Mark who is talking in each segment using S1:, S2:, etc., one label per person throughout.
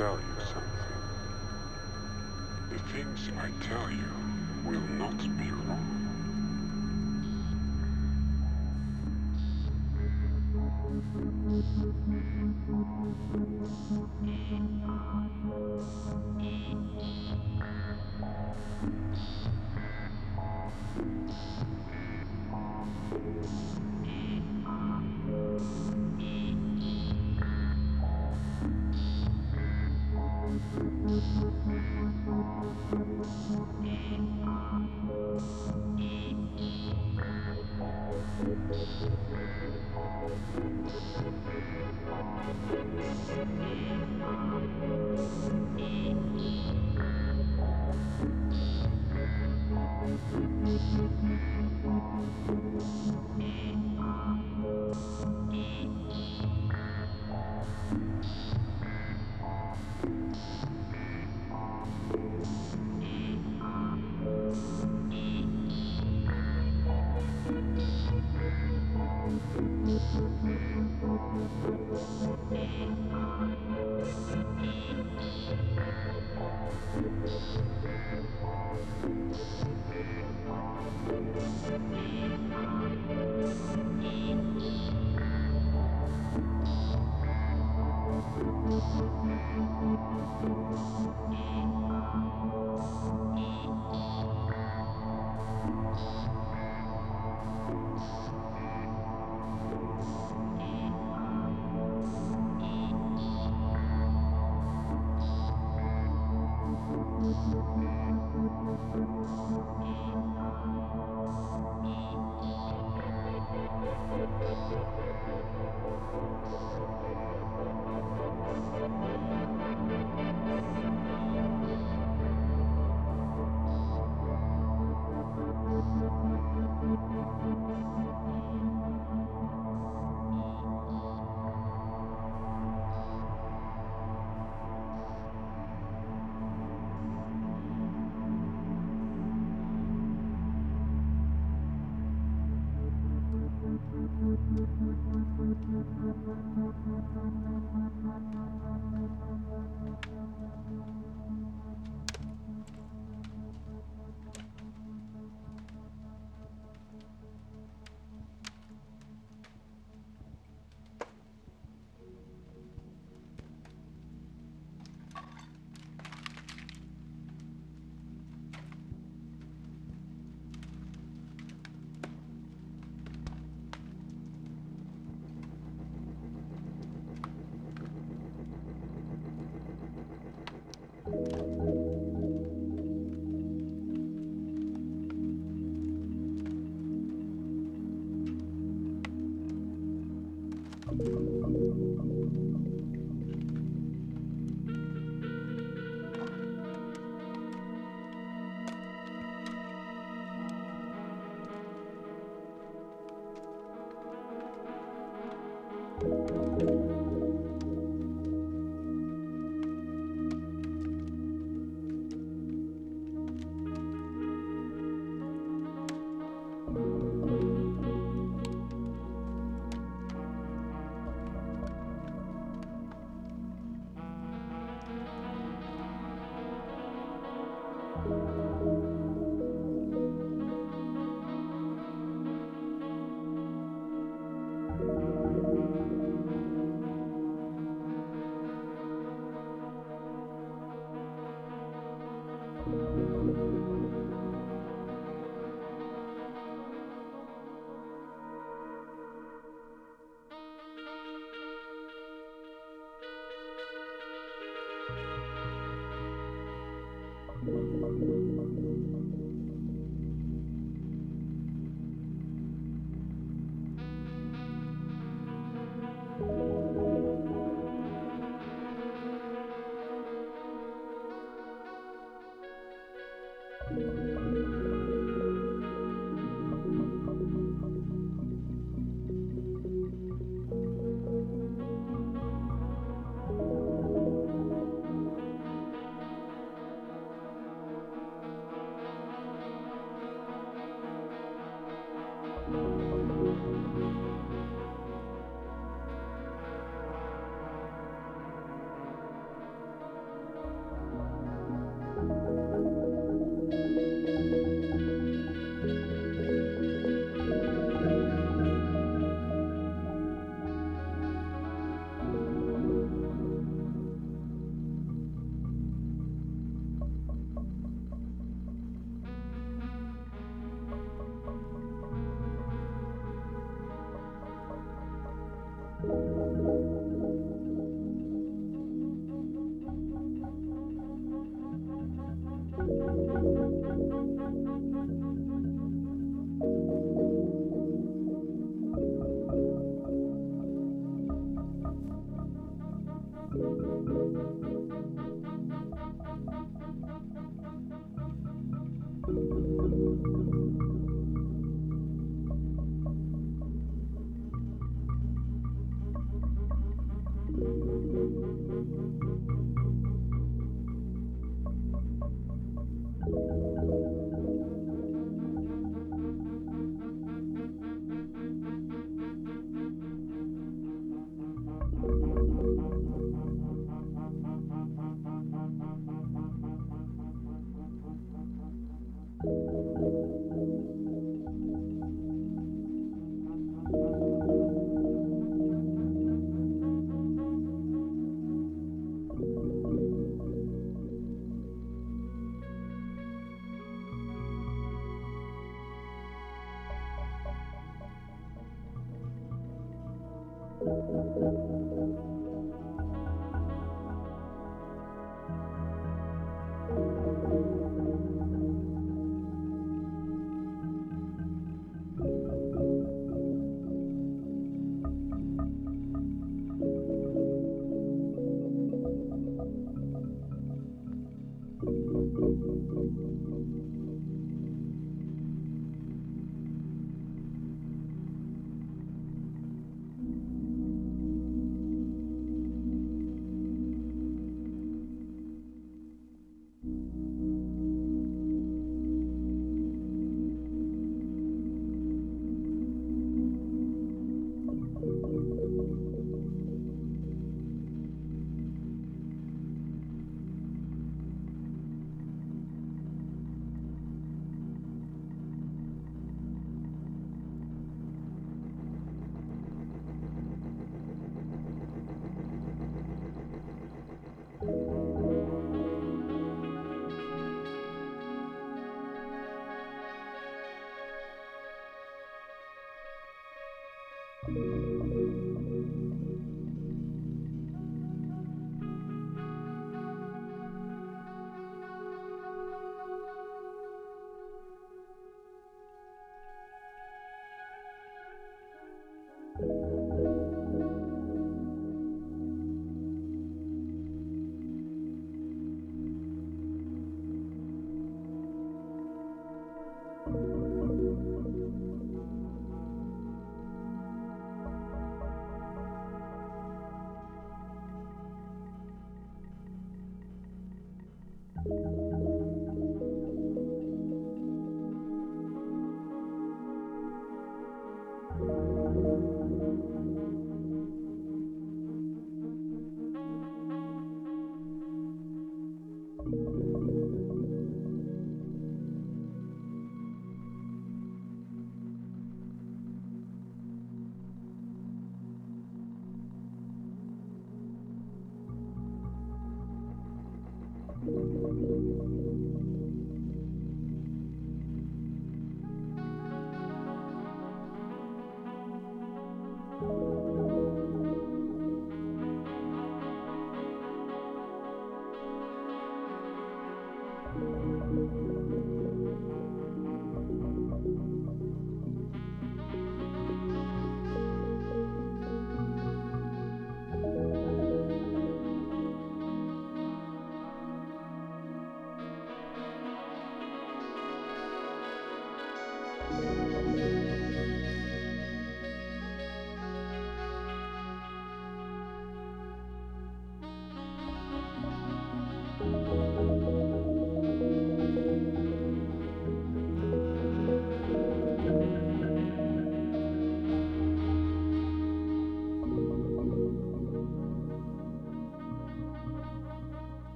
S1: tell you something. The things I tell you will not be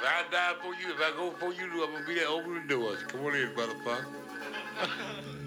S2: If I die for you, if I go for you, I'm gonna be there. Open the doors. Come on in, motherfucker.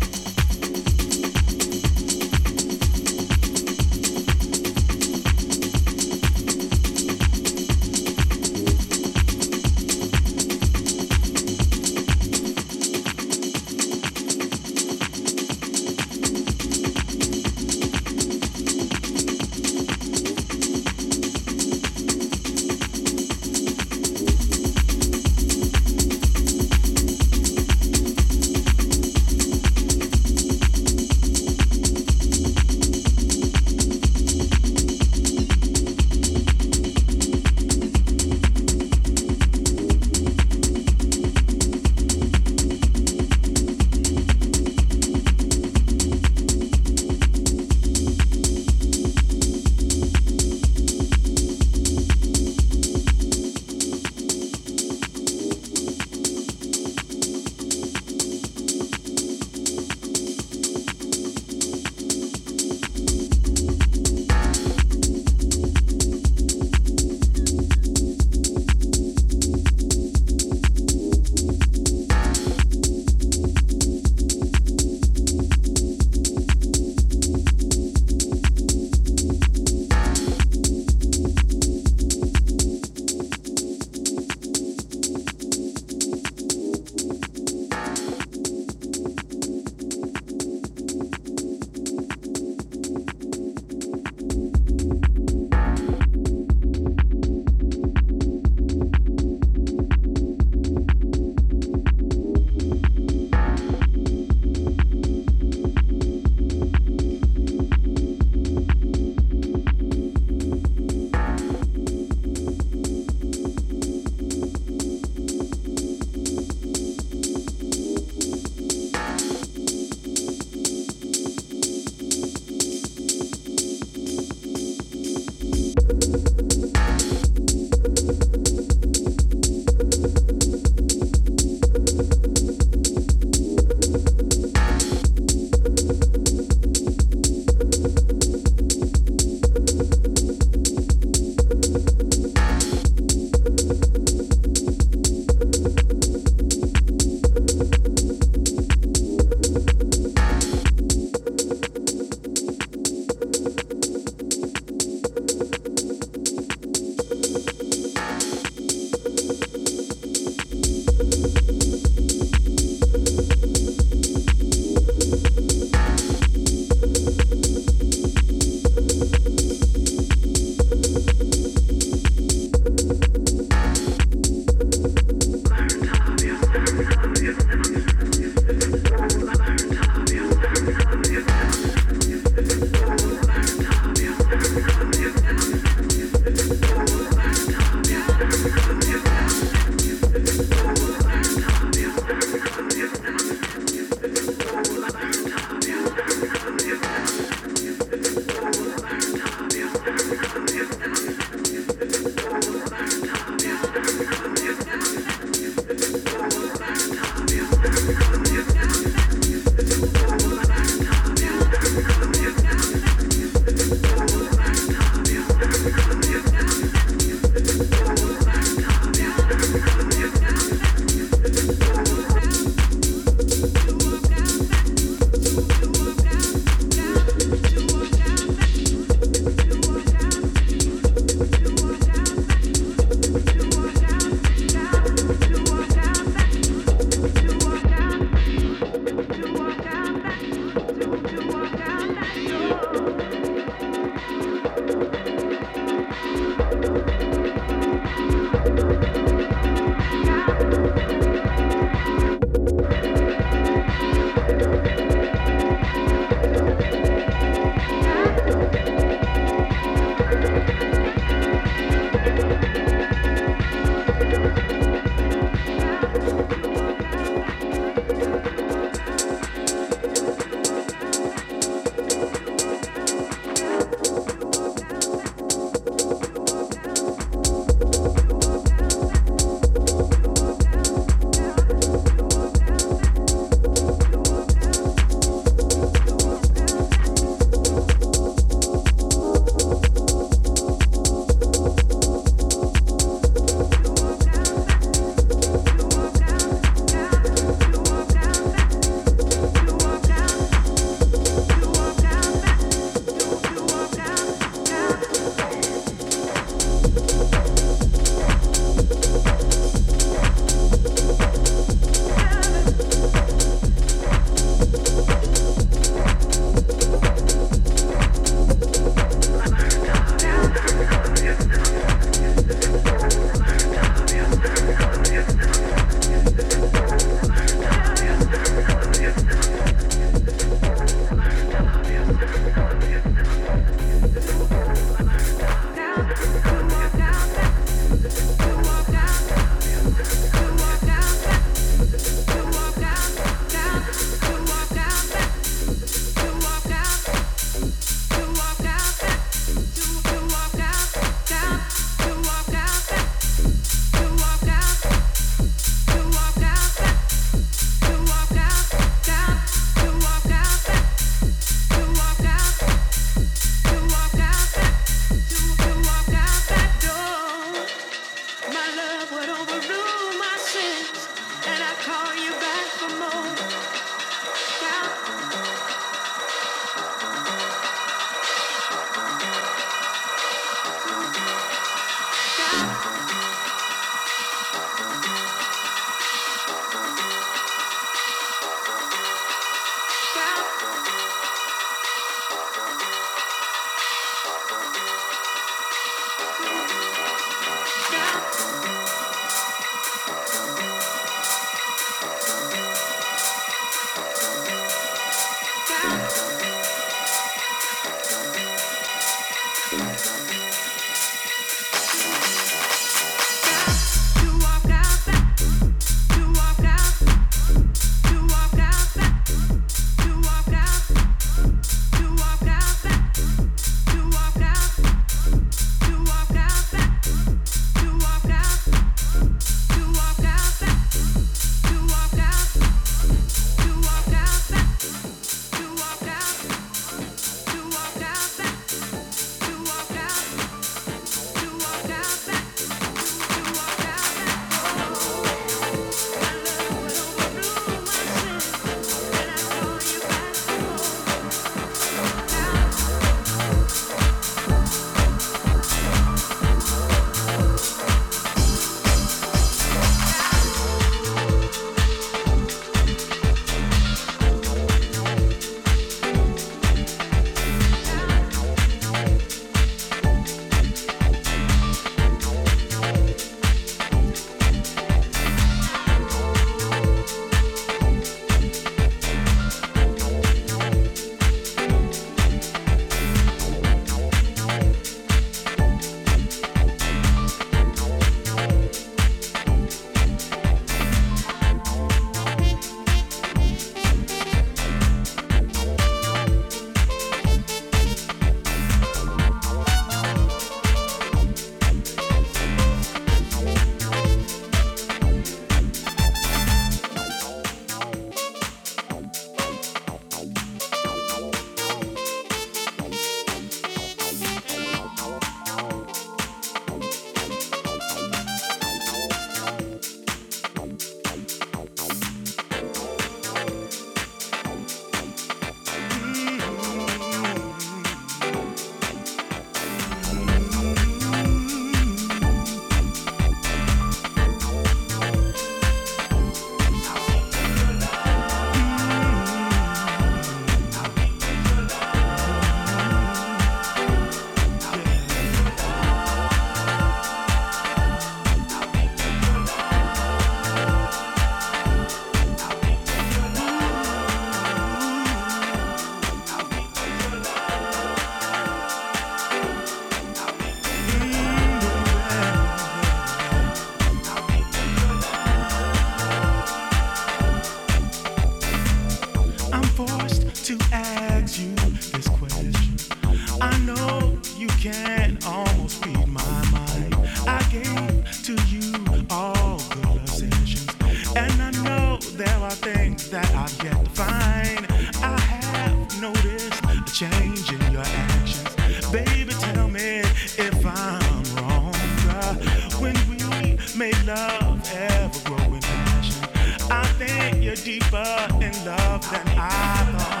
S3: deeper in love than I thought,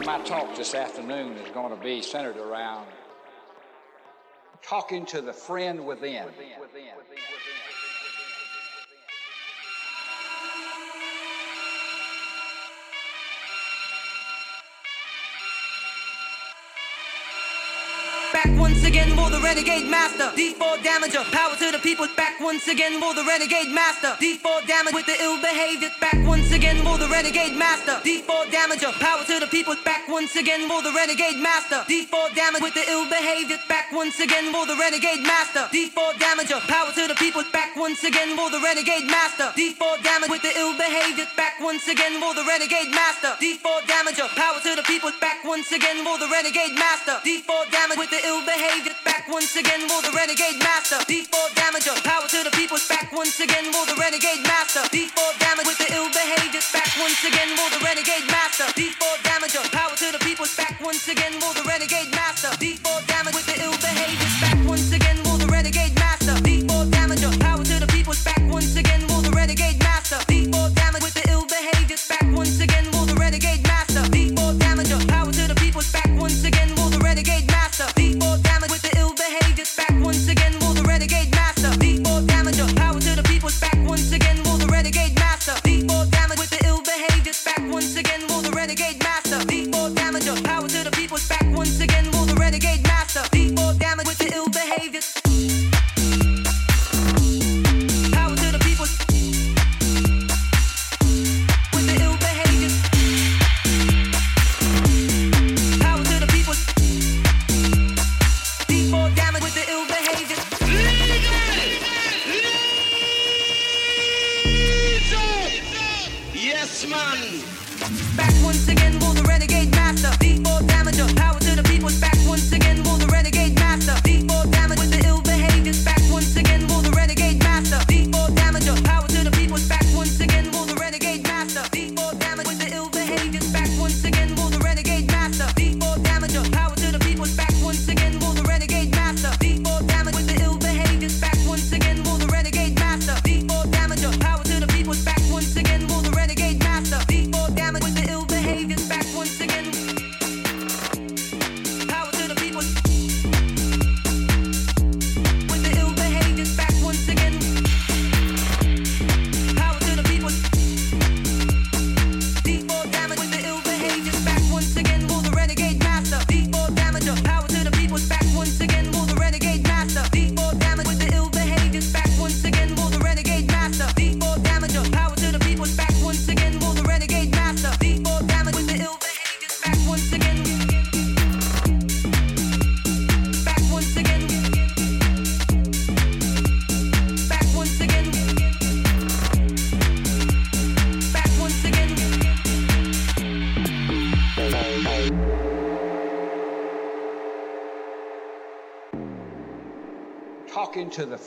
S4: Really, my talk this afternoon is going to be centered around talking to the friend within.
S5: Back once again for the renegade master. D4 damager, power to the people. Back once again for the renegade master. D4 damage with the ill behavior. Back once again for the renegade master. D4 damager, power to the people. Once again for the renegade master. D4 damage with the ill behavior. Back once again for the renegade master. D4 damager, power to the people. Back once again for the renegade master. D4 damage with the ill behavior. Back once again for the renegade master. D4 damager, power to the people. Back once again for the renegade master. D4 damage with the ill behavior. Back once again for the renegade master. D4 damager, power to the people. Back once again for the renegade master. D4 damage with the ill behavior. Back once again for the renegade master. D4 power to the people's Back once again for the renegade master. D4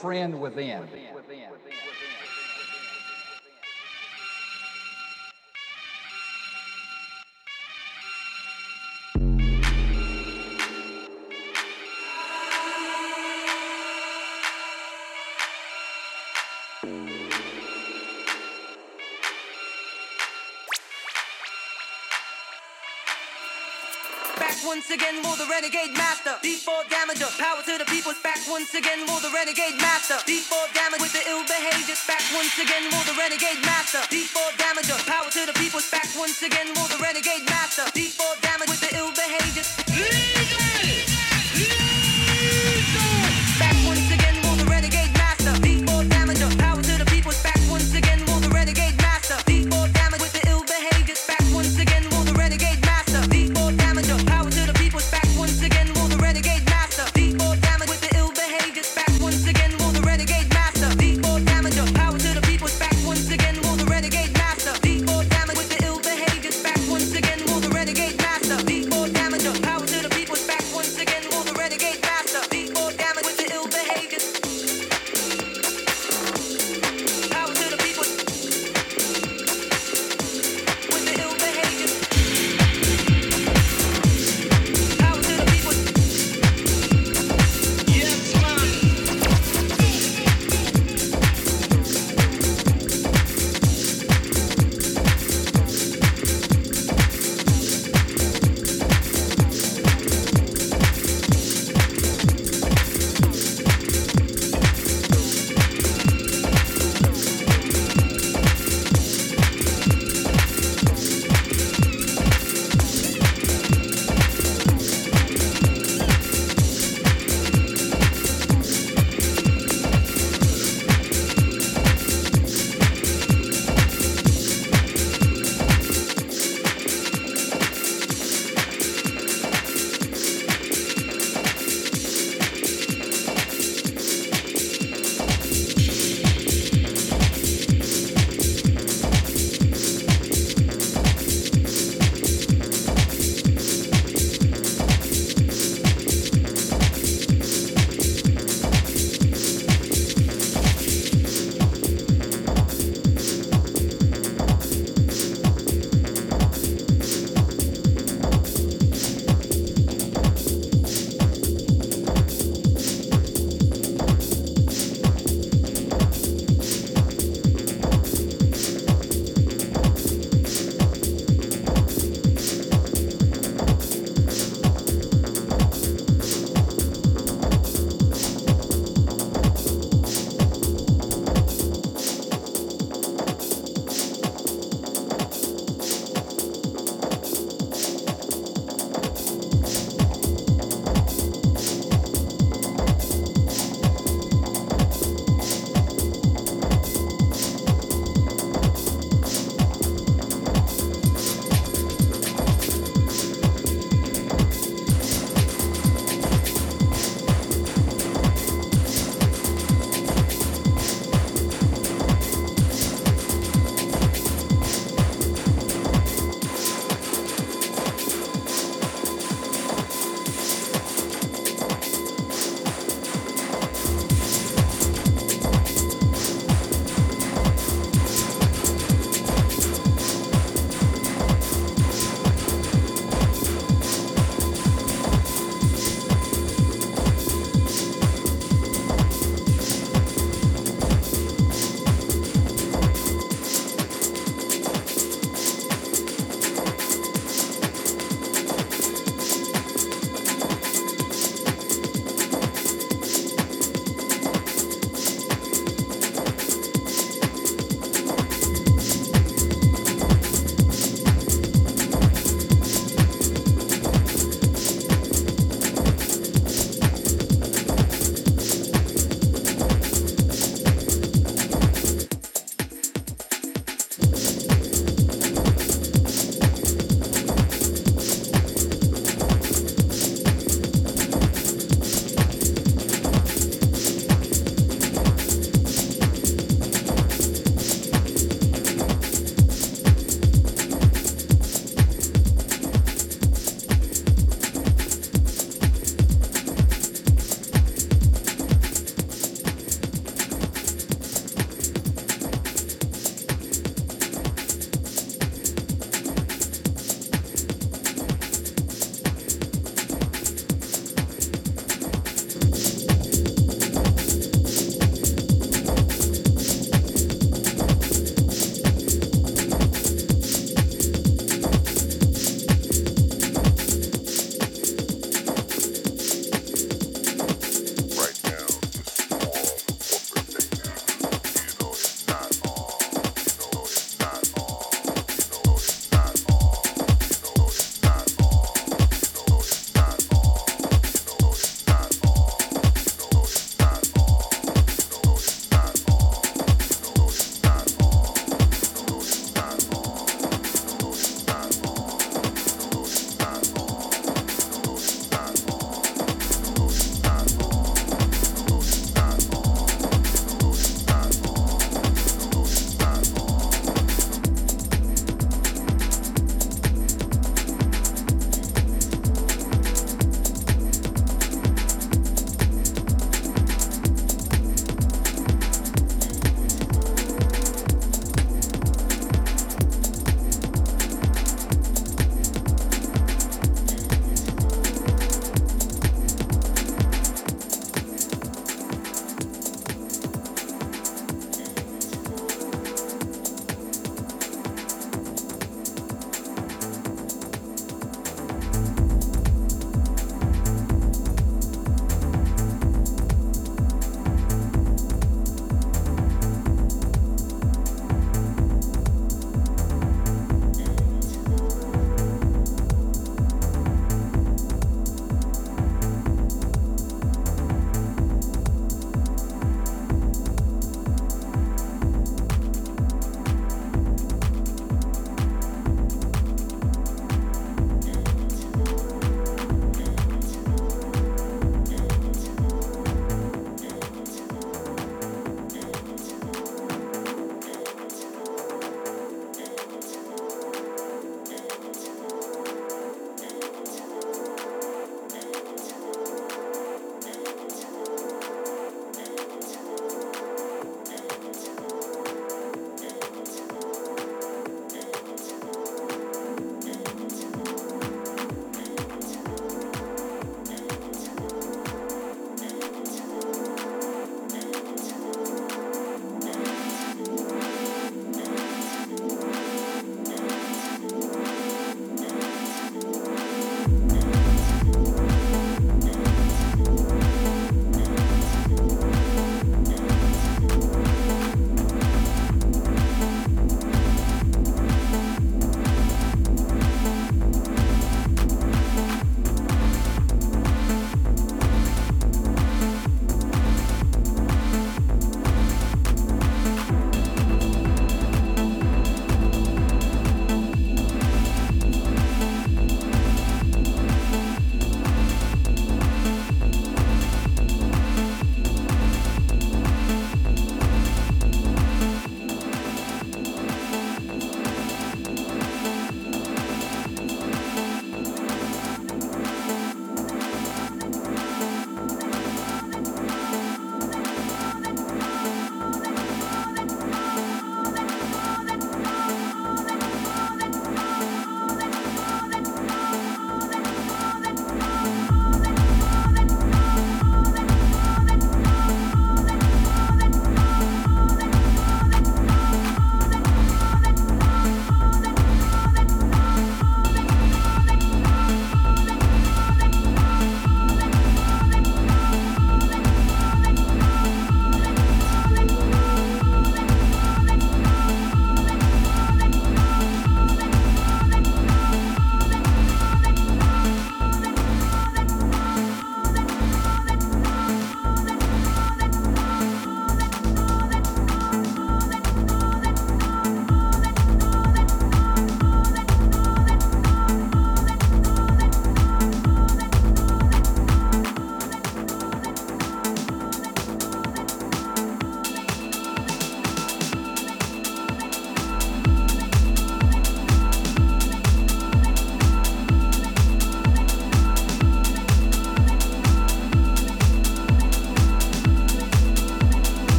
S4: friend within.
S5: Once again for the renegade master. D4 damager. Power to the people. Back once again for the renegade master. D4 damage with the ill behavior. Back once again for the renegade master. D4 damager. Power to the people. Back once again for the renegade master. D4 damage with the ill behavior.